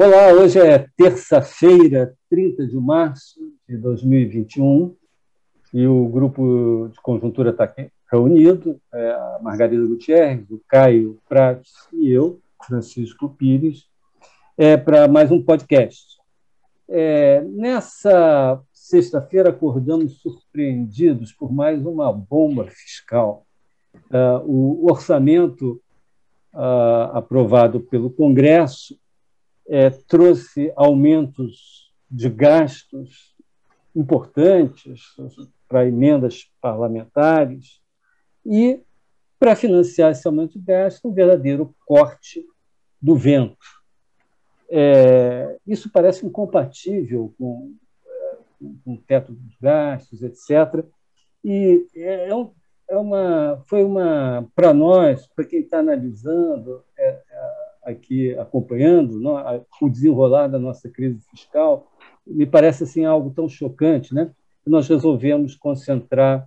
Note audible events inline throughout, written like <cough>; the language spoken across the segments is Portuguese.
Olá, hoje é terça-feira, 30 de março de 2021, e o grupo de conjuntura está aqui reunido, é a Margarida Gutierrez, o Caio Prates e eu, Francisco Pires, é, para mais um podcast. É, nessa sexta-feira, acordamos surpreendidos por mais uma bomba fiscal. Uh, o orçamento uh, aprovado pelo Congresso é, trouxe aumentos de gastos importantes para emendas parlamentares e, para financiar esse aumento de gastos, um verdadeiro corte do vento. É, isso parece incompatível com, com, o teto dos gastos, etc. E é, é, é uma, foi uma, para nós, para quem está analisando, é aqui acompanhando o desenrolar da nossa crise fiscal, me parece assim algo tão chocante, né? nós resolvemos concentrar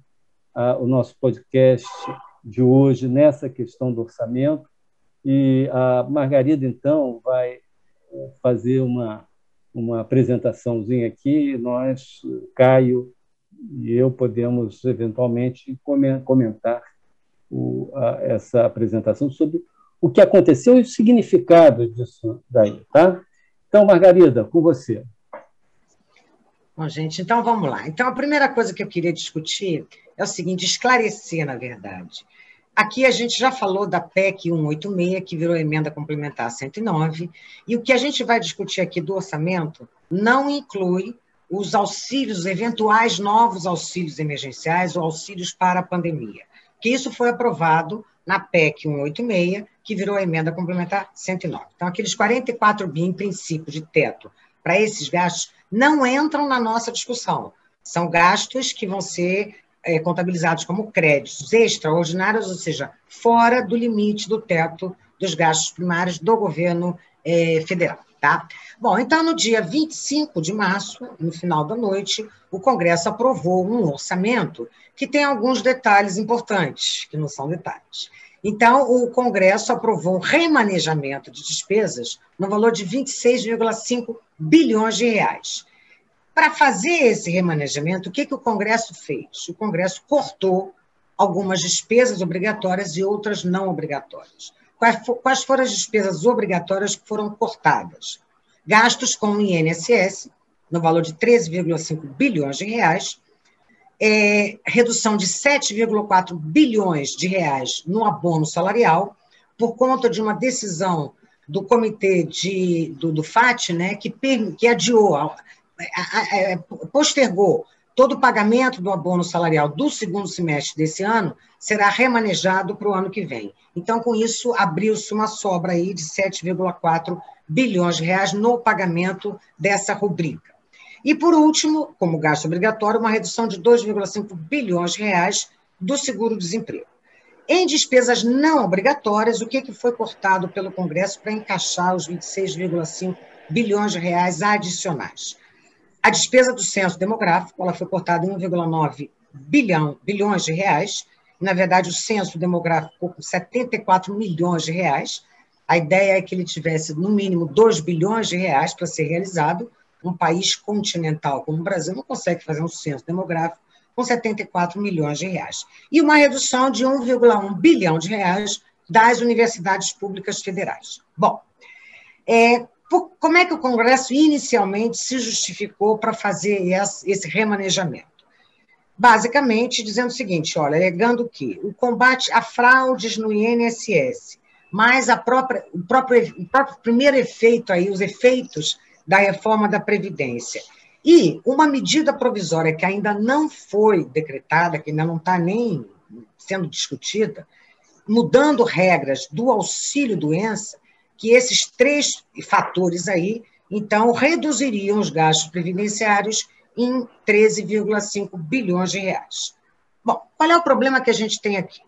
ah, o nosso podcast de hoje nessa questão do orçamento e a Margarida então vai eh, fazer uma uma apresentaçãozinha aqui, nós Caio e eu podemos eventualmente comentar o, a, essa apresentação sobre o que aconteceu e o significado disso daí, tá? Então, Margarida, com você. Bom, gente, então vamos lá. Então, a primeira coisa que eu queria discutir é o seguinte: esclarecer, na verdade. Aqui a gente já falou da PEC 186, que virou emenda complementar 109, e o que a gente vai discutir aqui do orçamento não inclui os auxílios, eventuais novos auxílios emergenciais ou auxílios para a pandemia, que isso foi aprovado na PEC 186, que virou a emenda complementar 109. Então, aqueles 44 bi, em princípio, de teto para esses gastos, não entram na nossa discussão. São gastos que vão ser é, contabilizados como créditos extraordinários, ou seja, fora do limite do teto dos gastos primários do governo é, federal. Tá? Bom, então, no dia 25 de março, no final da noite, o Congresso aprovou um orçamento que tem alguns detalhes importantes, que não são detalhes. Então, o Congresso aprovou um remanejamento de despesas no valor de 26,5 bilhões de reais. Para fazer esse remanejamento, o que, que o Congresso fez? O Congresso cortou algumas despesas obrigatórias e outras não obrigatórias. Quais foram as despesas obrigatórias que foram cortadas? Gastos com o INSS, no valor de 13,5 bilhões de reais, é, redução de 7,4 bilhões de reais no abono salarial, por conta de uma decisão do comitê de, do, do FAT, né, que, que adiou, a, a, a, postergou todo o pagamento do abono salarial do segundo semestre desse ano será remanejado para o ano que vem. Então, com isso, abriu-se uma sobra aí de 7,4 bilhões de reais no pagamento dessa rubrica. E, por último, como gasto obrigatório, uma redução de 2,5 bilhões de reais do seguro-desemprego. Em despesas não obrigatórias, o que, que foi cortado pelo Congresso para encaixar os 26,5 bilhões de reais adicionais? A despesa do censo demográfico ela foi cortada em 1,9 bilhão, bilhões de reais. Na verdade, o censo demográfico com 74 milhões de reais. A ideia é que ele tivesse, no mínimo, 2 bilhões de reais para ser realizado. Um país continental como o Brasil não consegue fazer um censo demográfico com 74 milhões de reais. E uma redução de 1,1 bilhão de reais das universidades públicas federais. Bom, é, como é que o Congresso inicialmente se justificou para fazer esse remanejamento? Basicamente, dizendo o seguinte: olha, alegando que o combate a fraudes no INSS, mais a própria, o, próprio, o próprio primeiro efeito aí, os efeitos da reforma da Previdência, e uma medida provisória que ainda não foi decretada, que ainda não está nem sendo discutida, mudando regras do auxílio-doença, que esses três fatores aí, então, reduziriam os gastos previdenciários em 13,5 bilhões de reais. Bom, qual é o problema que a gente tem aqui?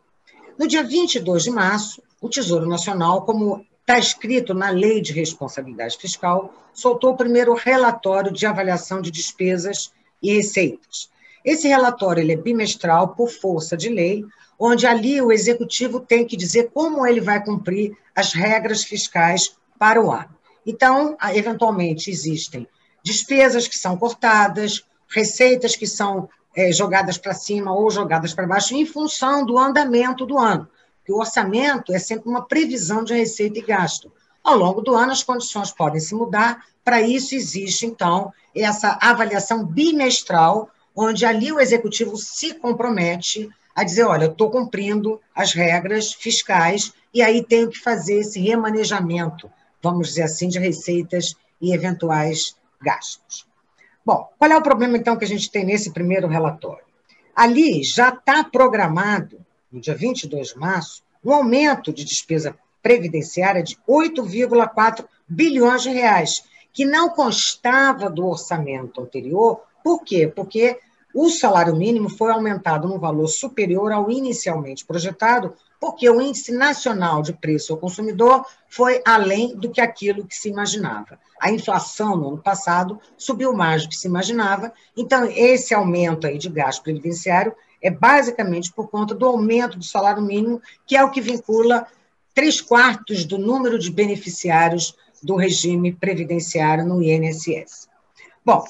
No dia 22 de março, o Tesouro Nacional, como está escrito na Lei de Responsabilidade Fiscal, soltou o primeiro relatório de avaliação de despesas e receitas. Esse relatório ele é bimestral por força de lei, onde ali o executivo tem que dizer como ele vai cumprir as regras fiscais para o ano. Então, eventualmente, existem despesas que são cortadas, receitas que são é, jogadas para cima ou jogadas para baixo, em função do andamento do ano. Porque o orçamento é sempre uma previsão de receita e gasto. Ao longo do ano, as condições podem se mudar, para isso existe, então, essa avaliação bimestral, onde ali o executivo se compromete a dizer: olha, estou cumprindo as regras fiscais e aí tenho que fazer esse remanejamento, vamos dizer assim, de receitas e eventuais gastos. Bom, qual é o problema, então, que a gente tem nesse primeiro relatório? Ali já está programado, no dia 22 de março, um aumento de despesa previdenciária de 8,4 bilhões de reais, que não constava do orçamento anterior. Por quê? Porque o salário mínimo foi aumentado num valor superior ao inicialmente projetado, porque o índice nacional de preço ao consumidor foi além do que aquilo que se imaginava. A inflação no ano passado subiu mais do que se imaginava, então esse aumento aí de gasto previdenciário é basicamente por conta do aumento do salário mínimo, que é o que vincula três quartos do número de beneficiários do regime previdenciário no INSS. Bom,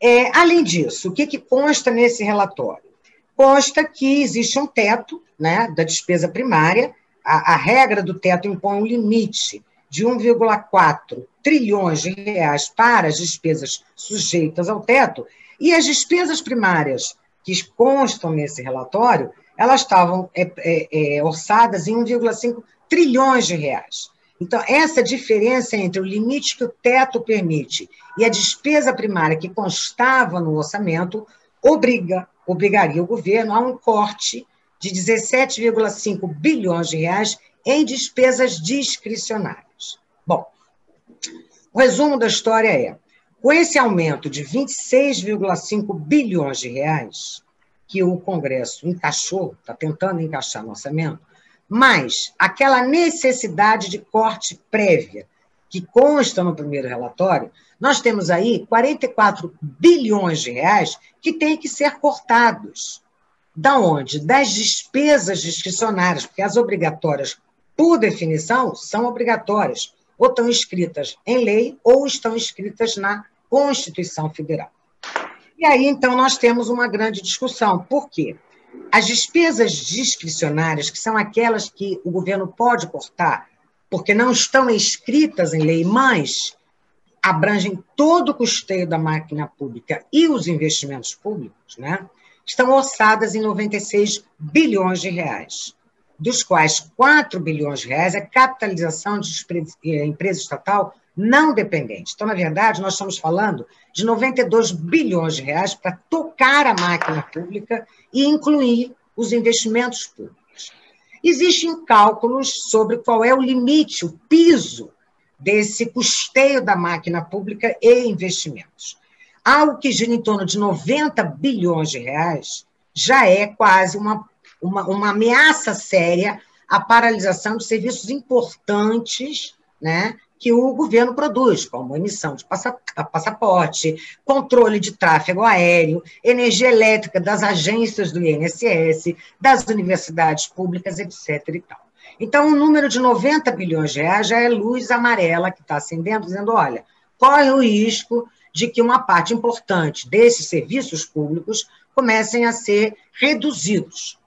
é, além disso, o que, que consta nesse relatório? Consta que existe um teto né, da despesa primária, a, a regra do teto impõe um limite de 1,4 trilhões de reais para as despesas sujeitas ao teto, e as despesas primárias que constam nesse relatório, elas estavam é, é, é orçadas em 1,5 trilhões de reais. Então, essa diferença entre o limite que o teto permite e a despesa primária que constava no orçamento obriga, obrigaria o governo a um corte de 17,5 bilhões de reais em despesas discricionárias. Bom, o resumo da história é: com esse aumento de 26,5 bilhões de reais que o Congresso encaixou, está tentando encaixar no orçamento, mas aquela necessidade de corte prévia que consta no primeiro relatório, nós temos aí 44 bilhões de reais que têm que ser cortados. Da onde? Das despesas discricionárias, porque as obrigatórias, por definição, são obrigatórias, ou estão escritas em lei ou estão escritas na Constituição Federal. E aí, então, nós temos uma grande discussão. Por quê? As despesas discricionárias, que são aquelas que o governo pode cortar, porque não estão escritas em lei, mas abrangem todo o custeio da máquina pública e os investimentos públicos, né? estão orçadas em 96 bilhões de reais, dos quais 4 bilhões de reais é capitalização de eh, empresa estatal não dependente. Então, na verdade, nós estamos falando de 92 bilhões de reais para tocar a máquina pública e incluir os investimentos públicos. Existem cálculos sobre qual é o limite, o piso desse custeio da máquina pública e investimentos. Algo que gira em torno de 90 bilhões de reais já é quase uma, uma, uma ameaça séria à paralisação de serviços importantes né, que o governo produz, como emissão de passaporte, controle de tráfego aéreo, energia elétrica das agências do INSS, das universidades públicas, etc. Então, o número de 90 bilhões de reais já é luz amarela que está acendendo, dizendo: olha, corre o risco de que uma parte importante desses serviços públicos comecem a ser reduzidos.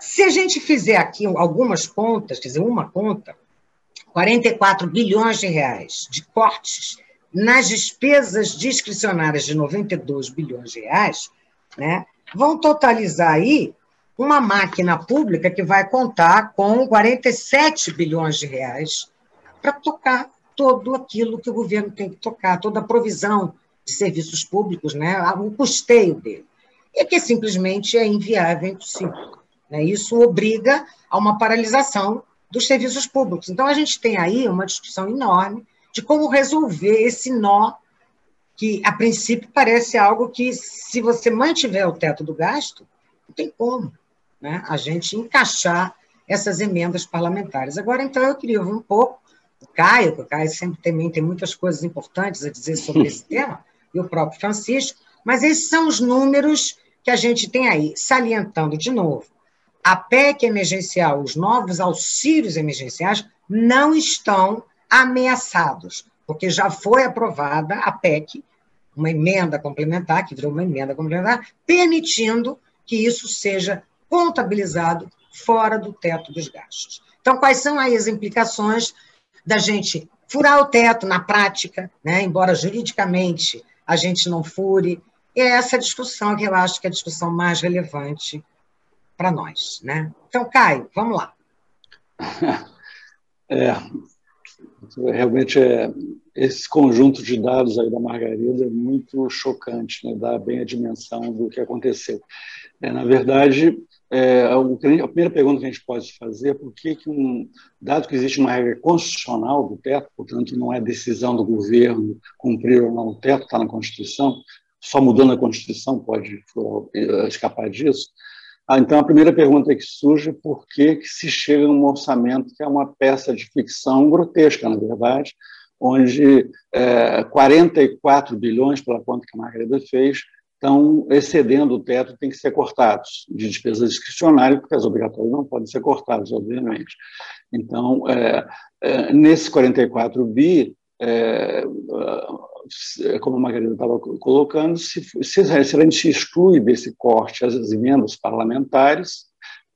Se a gente fizer aqui algumas contas, quer dizer, uma conta, 44 bilhões de reais de cortes nas despesas discricionárias de 92 bilhões de reais, né, vão totalizar aí uma máquina pública que vai contar com 47 bilhões de reais para tocar todo aquilo que o governo tem que tocar, toda a provisão de serviços públicos, né, o custeio dele. E que simplesmente é inviável, é impossível. Né? Isso obriga a uma paralisação dos serviços públicos. Então, a gente tem aí uma discussão enorme de como resolver esse nó, que, a princípio, parece algo que, se você mantiver o teto do gasto, não tem como né, a gente encaixar essas emendas parlamentares. Agora, então, eu queria ouvir um pouco o Caio, que o Caio sempre também tem muitas coisas importantes a dizer sobre esse <laughs> tema, e o próprio Francisco, mas esses são os números que a gente tem aí, salientando de novo a PEC emergencial, os novos auxílios emergenciais, não estão ameaçados, porque já foi aprovada a PEC, uma emenda complementar, que virou uma emenda complementar, permitindo que isso seja contabilizado fora do teto dos gastos. Então, quais são aí as implicações da gente furar o teto na prática, né? embora juridicamente a gente não fure? E é essa discussão que eu acho que é a discussão mais relevante para nós. Né? Então, Caio, vamos lá. <laughs> É, realmente é, esse conjunto de dados aí da Margarida é muito chocante, né? dá bem a dimensão do que aconteceu. É, na verdade, é, a primeira pergunta que a gente pode fazer é por que, que um, dado que existe uma regra constitucional do teto, portanto não é decisão do governo cumprir ou não o teto, está na Constituição, só mudando a Constituição pode é, escapar disso. Ah, então, a primeira pergunta que surge é por que, que se chega a um orçamento que é uma peça de ficção grotesca, na verdade, onde é, 44 bilhões, pela conta que a Margarida fez, estão excedendo o teto tem que ser cortados de despesa discricionária, porque as obrigatórias não podem ser cortadas, obviamente. Então, é, é, nesse 44 bi, é, é, como a Margarida estava colocando, se, se, se a gente exclui desse corte as emendas parlamentares,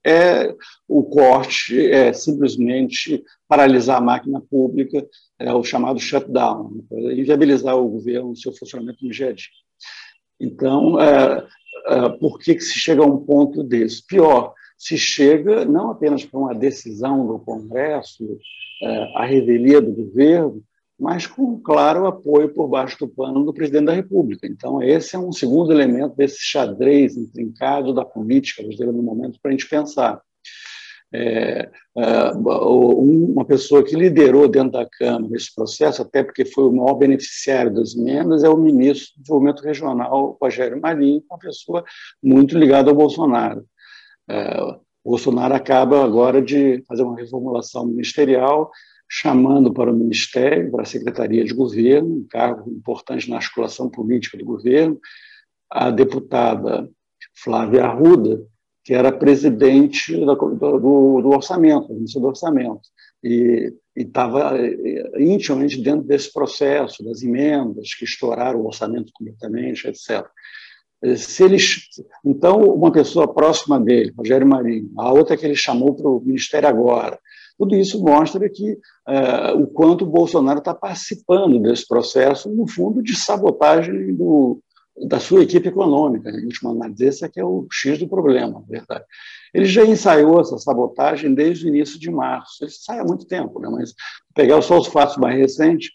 é, o corte é simplesmente paralisar a máquina pública, é o chamado shutdown, inviabilizar o governo no seu funcionamento no dia a dia. Então, é, é, por que, que se chega a um ponto desse? Pior, se chega não apenas para uma decisão do Congresso, é, a revelia do governo, mas com claro apoio por baixo do pano do presidente da República. Então, esse é um segundo elemento desse xadrez intrincado da política brasileira no momento para a gente pensar. É, é, uma pessoa que liderou dentro da Câmara esse processo, até porque foi o maior beneficiário das emendas, é o ministro do Desenvolvimento Regional, Rogério Marinho, uma pessoa muito ligada ao Bolsonaro. É, Bolsonaro acaba agora de fazer uma reformulação ministerial, chamando para o Ministério, para a Secretaria de Governo, um cargo importante na articulação política do governo, a deputada Flávia Arruda, que era presidente do, do, do orçamento, do Ministério do Orçamento, e estava intimamente dentro desse processo, das emendas que estouraram o orçamento completamente, etc. Se eles, então, uma pessoa próxima dele, Rogério Marinho, a outra que ele chamou para o Ministério agora, tudo isso mostra que é, o quanto o Bolsonaro está participando desse processo, no fundo, de sabotagem do, da sua equipe econômica, em última análise. Esse é que é o X do problema, na verdade. Ele já ensaiou essa sabotagem desde o início de março. Ele sai há muito tempo, né? mas pegar só os fatos mais recentes,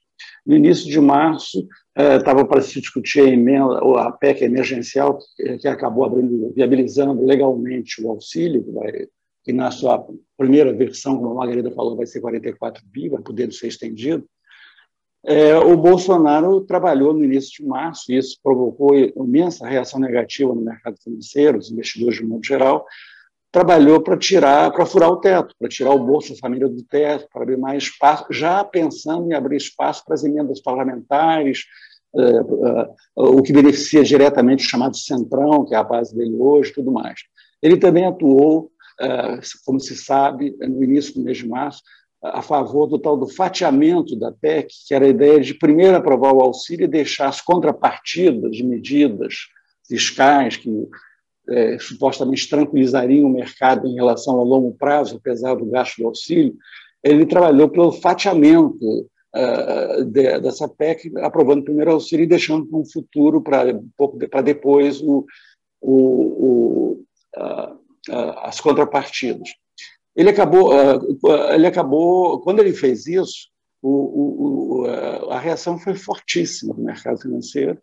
no início de março, estava é, para se discutir a emenda, a PEC emergencial, que acabou abrindo, viabilizando legalmente o auxílio, que, vai, que na sua primeira versão, como a Margarida falou, vai ser 44 bi, vai poder ser estendido. É, o Bolsonaro trabalhou no início de março, e isso provocou imensa reação negativa no mercado financeiro, os investidores de modo geral, trabalhou para tirar, para furar o teto, para tirar o Bolsa Família do teto, para abrir mais espaço, já pensando em abrir espaço para as emendas parlamentares, é, é, o que beneficia diretamente o chamado Centrão, que é a base dele hoje, tudo mais. Ele também atuou, como se sabe, no início do mês de março, a favor do tal do fatiamento da PEC, que era a ideia de primeiro aprovar o auxílio e deixar as contrapartidas de medidas fiscais que é, supostamente tranquilizariam o mercado em relação ao longo prazo, apesar do gasto do auxílio. Ele trabalhou pelo fatiamento uh, de, dessa PEC, aprovando o primeiro auxílio e deixando para um futuro, para um pouco para depois, o, o, o uh, as contrapartidas. Ele acabou, ah, ele acabou, quando ele fez isso, o, o, a reação foi fortíssima do mercado financeiro.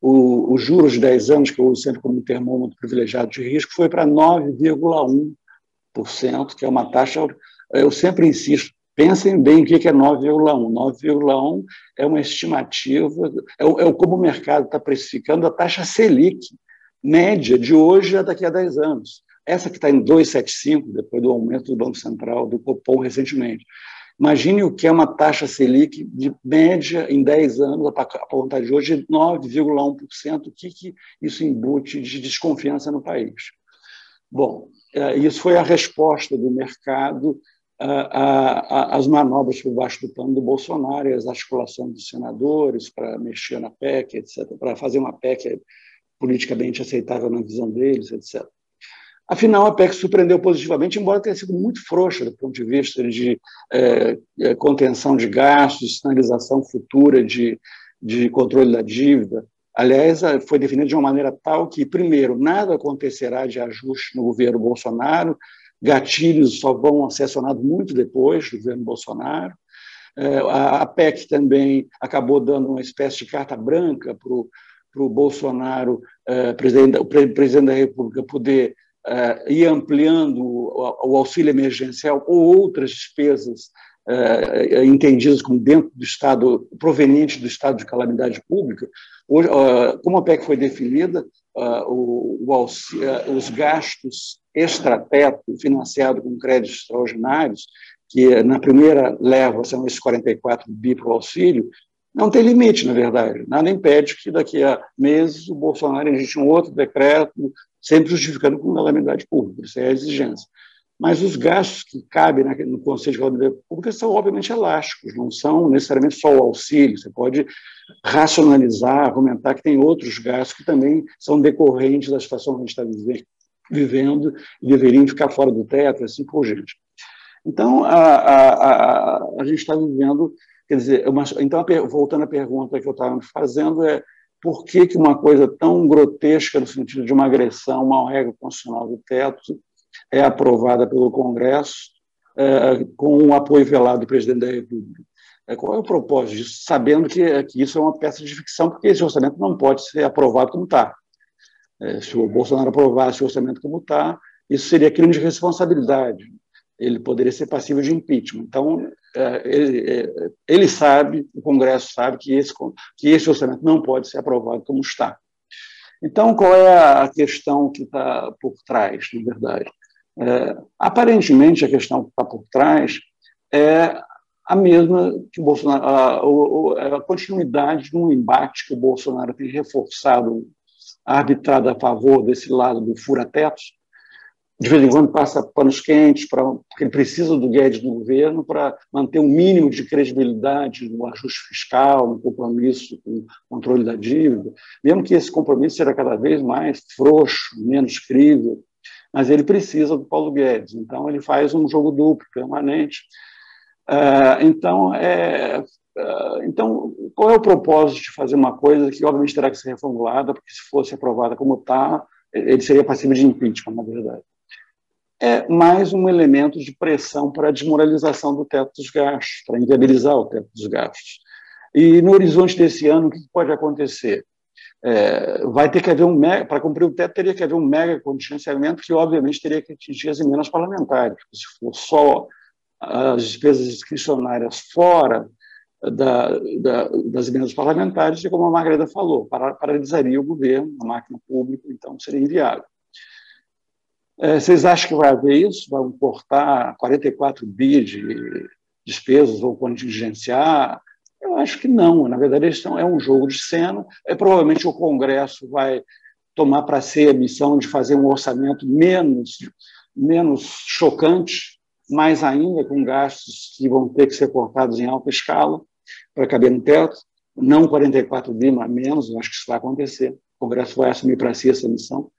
O, o juros de 10 anos, que eu uso sempre como termômetro privilegiado de risco, foi para 9,1%, que é uma taxa, eu sempre insisto, pensem bem o que é 9,1. 9,1 é uma estimativa, é, é como o mercado está precificando a taxa Selic média de hoje a daqui a 10 anos. Essa que está em 2,75, depois do aumento do Banco Central, do Copom recentemente. Imagine o que é uma taxa Selic de média em 10 anos, a vontade de hoje, de 9,1%. O que, que isso embute de desconfiança no país? Bom, é, isso foi a resposta do mercado as manobras por baixo do plano do Bolsonaro as articulações dos senadores para mexer na PEC, etc., para fazer uma PEC politicamente aceitável na visão deles, etc. Afinal, a PEC surpreendeu positivamente, embora tenha sido muito frouxa do ponto de vista de é, é contenção de gastos, sinalização futura de, de controle da dívida. Aliás, foi definida de uma maneira tal que, primeiro, nada acontecerá de ajuste no governo Bolsonaro, gatilhos só vão ser acionados muito depois do governo Bolsonaro. É, a PEC também acabou dando uma espécie de carta branca para o Bolsonaro, é, presidente, o presidente da República, poder é, ir ampliando o auxílio emergencial ou outras despesas entendidas como dentro do Estado, provenientes do estado de calamidade pública. Hoje, como a PEC foi definida, os gastos extrateto financiado com créditos extraordinários, que na primeira leva são esses 44 bi para o auxílio, não tem limite, na verdade. Nada impede que daqui a meses o Bolsonaro existe um outro decreto, sempre justificando com calamidade pública, isso é a exigência. Mas os gastos que cabem no Conselho de Calamidade Pública são, obviamente, elásticos, não são necessariamente só o auxílio. Você pode racionalizar, argumentar que tem outros gastos que também são decorrentes da situação que a gente está vivendo e deveriam ficar fora do teto, assim por diante. Então, a, a, a, a gente está vivendo, quer dizer, uma, então, voltando à pergunta que eu estava fazendo, é por que, que uma coisa tão grotesca no sentido de uma agressão, uma regra constitucional do teto, é aprovada pelo Congresso é, com o apoio velado do presidente da República? É, qual é o propósito disso? Sabendo que, que isso é uma peça de ficção, porque esse orçamento não pode ser aprovado como está. É, se o Bolsonaro aprovasse o orçamento como está, isso seria crime de responsabilidade. Ele poderia ser passivo de impeachment. Então, é, ele, é, ele, sabe, o Congresso sabe que esse, que esse orçamento não pode ser aprovado como está. Então, qual é a questão que está por trás, na verdade? É, aparentemente, a questão que está por trás é a mesma que o Bolsonaro, a, a, a continuidade de um embate que o Bolsonaro tem reforçado arbitrado a favor desse lado do fura-tetos, de vez em quando passa panos quentes, pra, porque ele precisa do Guedes no governo para manter um mínimo de credibilidade no ajuste fiscal, no compromisso com o controle da dívida, mesmo que esse compromisso seja cada vez mais frouxo, menos crível, mas ele precisa do Paulo Guedes, então ele faz um jogo duplo, permanente. Uh, então, é, ah, então, qual é o propósito de fazer uma coisa que, obviamente, terá que ser reformulada, porque se fosse aprovada como está, ele seria passível de impeachment, na verdade? É mais um elemento de pressão para a desmoralização do teto dos gastos, para inviabilizar o teto dos gastos. E no horizonte desse ano, o que pode acontecer? É, vai ter que haver um mega, para cumprir o teto, teria que haver um mega contingenciamento que, obviamente, teria que atingir as emendas parlamentares. Se for só as despesas discricionárias fora da, da, das emendas parlamentares, e como a Margarida falou, paralisaria o governo, a máquina pública, então seria inviável. É, vocês acham que vai haver isso? Vão cortar 44 bi de despesas, vão contingenciar? Eu acho que não. Na verdade, é um jogo de cena. É, provavelmente o Congresso vai tomar para si a missão de fazer um orçamento menos, menos chocante, mais ainda com gastos que vão ter que ser cortados em alta escala para caber no teto, não 44 bi, mas menos, eu acho que isso vai acontecer. O Congresso vai assumir para si essa missão.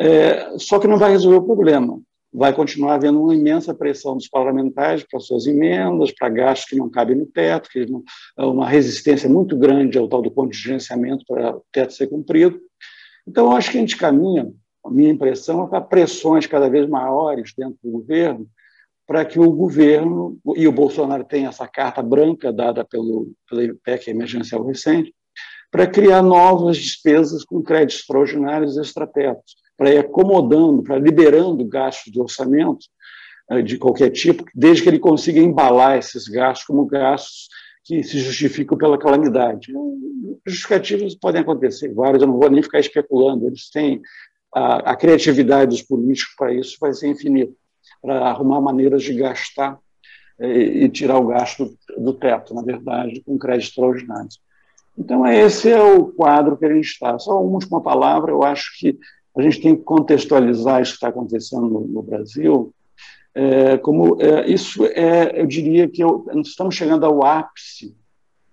É, só que não vai resolver o problema. Vai continuar havendo uma imensa pressão dos parlamentares para suas emendas, para gastos que não cabem no teto, que não, uma resistência muito grande ao tal do contingenciamento para o teto ser cumprido. Então, acho que a gente caminha, a minha impressão é para pressões cada vez maiores dentro do governo, para que o governo, e o Bolsonaro tem essa carta branca dada pelo, pelo IPEC emergencial recente, para criar novas despesas com créditos extraordinários extratetos, para ir acomodando, para liberando gastos do orçamento eh, de qualquer tipo, desde que ele consiga embalar esses gastos como gastos que se justificam pela calamidade. Justificativos podem acontecer vários, eu não vou nem ficar especulando, eles têm a, a criatividade dos políticos para isso vai ser infinita para arrumar maneiras de gastar e, e tirar o gasto do teto, na verdade, com créditos extraordinários. Então, esse é o quadro que a gente está. Só uma última palavra, eu acho que a gente tem que contextualizar isso que está acontecendo no, no Brasil É, como é, isso é, eu diria que eu, estamos chegando ao ápice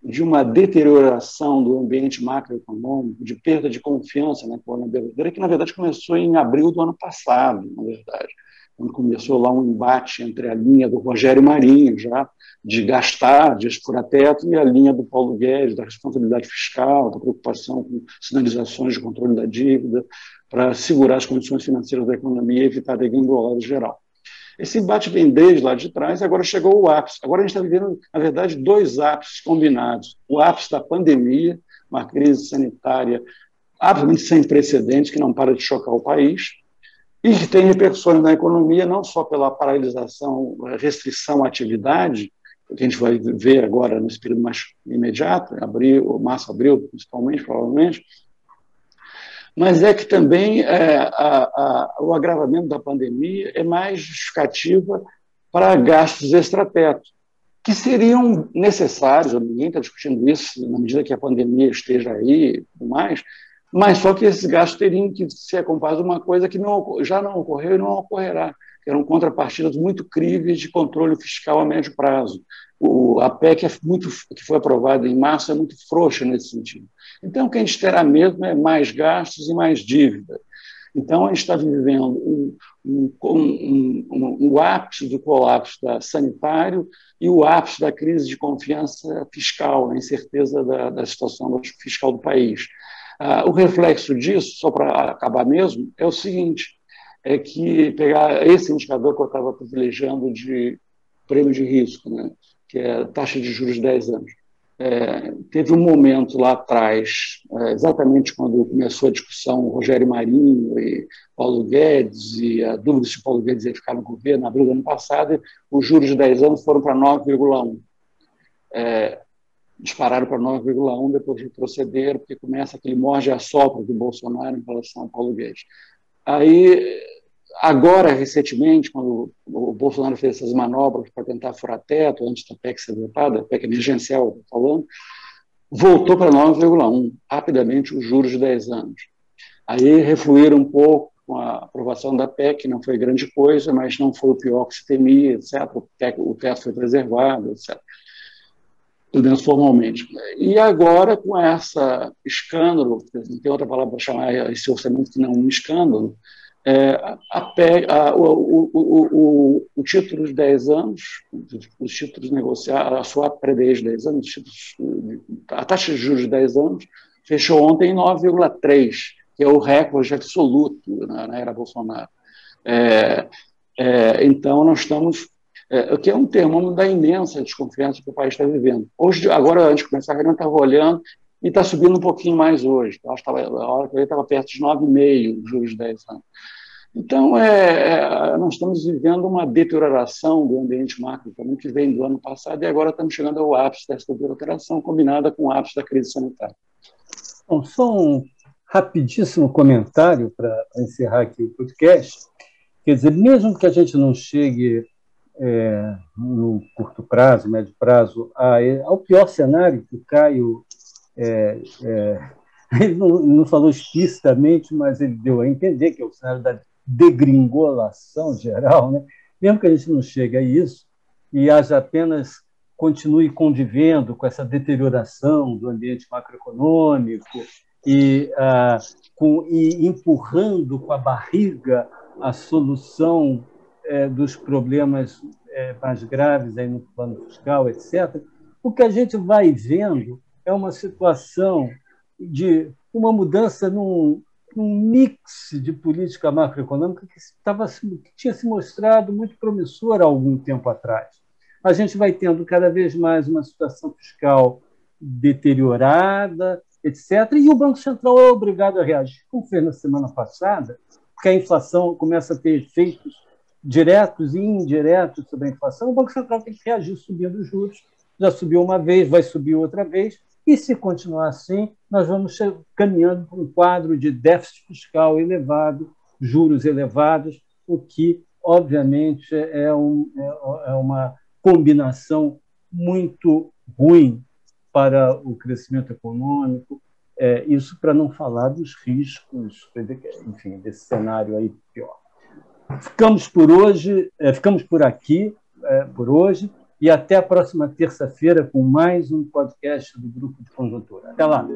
de uma deterioração do ambiente macroeconômico, de perda de confiança na economia brasileira, que na verdade começou em abril do ano passado, na verdade, quando começou lá um embate entre a linha do Rogério Marinho, já de gastar, de explorar teto, e a linha do Paulo Guedes, da responsabilidade fiscal, da preocupação com sinalizações de controle da dívida, para segurar as condições financeiras da economia e evitar a degringolada geral. Esse embate vem desde lá de trás agora chegou o ápice. Agora a gente está vivendo, na verdade, dois ápices combinados. O ápice da pandemia, uma crise sanitária absolutamente sem precedentes, que não para de chocar o país, e que tem repercussões na economia, não só pela paralisação, restrição à atividade, que a gente vai ver agora nesse período mais imediato, abril, março, abril, principalmente, provavelmente, mas é que também é, a, a, o agravamento da pandemia é mais justificativa para gastos extrateto, que seriam necessários, ninguém está discutindo isso na medida que a pandemia esteja aí e tudo mais, mas só que esses gastos teriam que ser acompanhados de uma coisa que não, já não ocorreu e não ocorrerá, eram contrapartidas muito críveis de controle fiscal a médio prazo. O, a PEC é muito, que foi aprovada em março é muito frouxa nesse sentido. Então, o que a gente terá mesmo é mais gastos e mais dívida. Então, a gente está vivendo um, um, um, um, ápice do colapso da sanitário e o ápice da crise de confiança fiscal, a incerteza da, da situação fiscal do país. Ah, o reflexo disso, só para acabar mesmo, é o seguinte: é que pegar esse indicador que eu estava privilegiando de prêmio de risco, né, que é taxa de juros de 10 anos. É, teve um momento lá atrás, é, exatamente quando começou a discussão Rogério Marinho e Paulo Guedes, e a dúvida se Paulo Guedes ia ficar no governo, abril do ano passado, os juros de 10 anos foram para 9,1. É, dispararam para 9,1, depois retrocederam, porque começa aquele morde a sopra do Bolsonaro em relação ao Paulo Guedes. Aí Agora, recentemente, quando o Bolsonaro fez essas manobras para tentar furar teto, antes da PEC ser votada, PEC emergencial, falando, voltou para 9,1, rapidamente, os juros de 10 anos. Aí refluíram um pouco com a aprovação da PEC, não foi grande coisa, mas não foi o pior que se temia, etc. O teto foi preservado, etc. Pelo menos formalmente. E agora, com essa escândalo, não tem outra palavra para chamar esse orçamento que não um escândalo, é, a, a, o, o, o, o, título de 10 anos, os títulos negociados, a sua pré-10 de 10 anos, a taxa de juros de 10 anos, fechou ontem em 9,3, que é o recorde absoluto na, na era Bolsonaro. É, é, então, nós estamos. É, o que é um termômetro da imensa desconfiança que o país está vivendo. Hoje, agora, antes de começar a reunião, estava olhando e está subindo um pouquinho mais hoje. Acho que a hora que eu estava perto de 9,5 juros de 10 anos. Então, é, é, nós estamos vivendo uma deterioração do ambiente macroeconômico que vem do ano passado e agora estamos chegando ao ápice dessa deterioração combinada com o ápice da crise sanitária. Bom, só um rapidíssimo comentário para encerrar aqui o podcast. Quer dizer, mesmo que a gente não chegue é, no curto prazo, médio prazo, a, ao pior cenário que o Caio é, é, <laughs> ele não, não, falou explicitamente, mas ele deu a entender que é o cenário da degringolação geral, né? mesmo que a gente não chegue a isso e haja apenas continue convivendo com essa deterioração do ambiente macroeconômico e, ah, com, e empurrando com a barriga a solução eh, dos problemas eh, mais graves aí no plano fiscal, etc. O que a gente vai vendo é uma situação de uma mudança num, um mix de política macroeconômica que, estava, que tinha se mostrado muito promissor há algum tempo atrás. A gente vai tendo cada vez mais uma situação fiscal deteriorada, etc. E o Banco Central é obrigado a reagir, como fez na semana passada, porque a inflação começa a ter efeitos diretos e indiretos sobre a inflação. O Banco Central tem que reagir subindo os juros. Já subiu uma vez, vai subir outra vez. E se continuar assim, nós vamos caminhando para um quadro de déficit fiscal elevado, juros elevados, o que, obviamente, é, um, é, é uma combinação muito ruim para o crescimento econômico, é, isso para não falar dos riscos, enfim, desse cenário aí pior. Ficamos por hoje, é, ficamos por aqui é, por hoje e até a próxima terça-feira com mais um podcast do Grupo de Conjuntura. Até lá!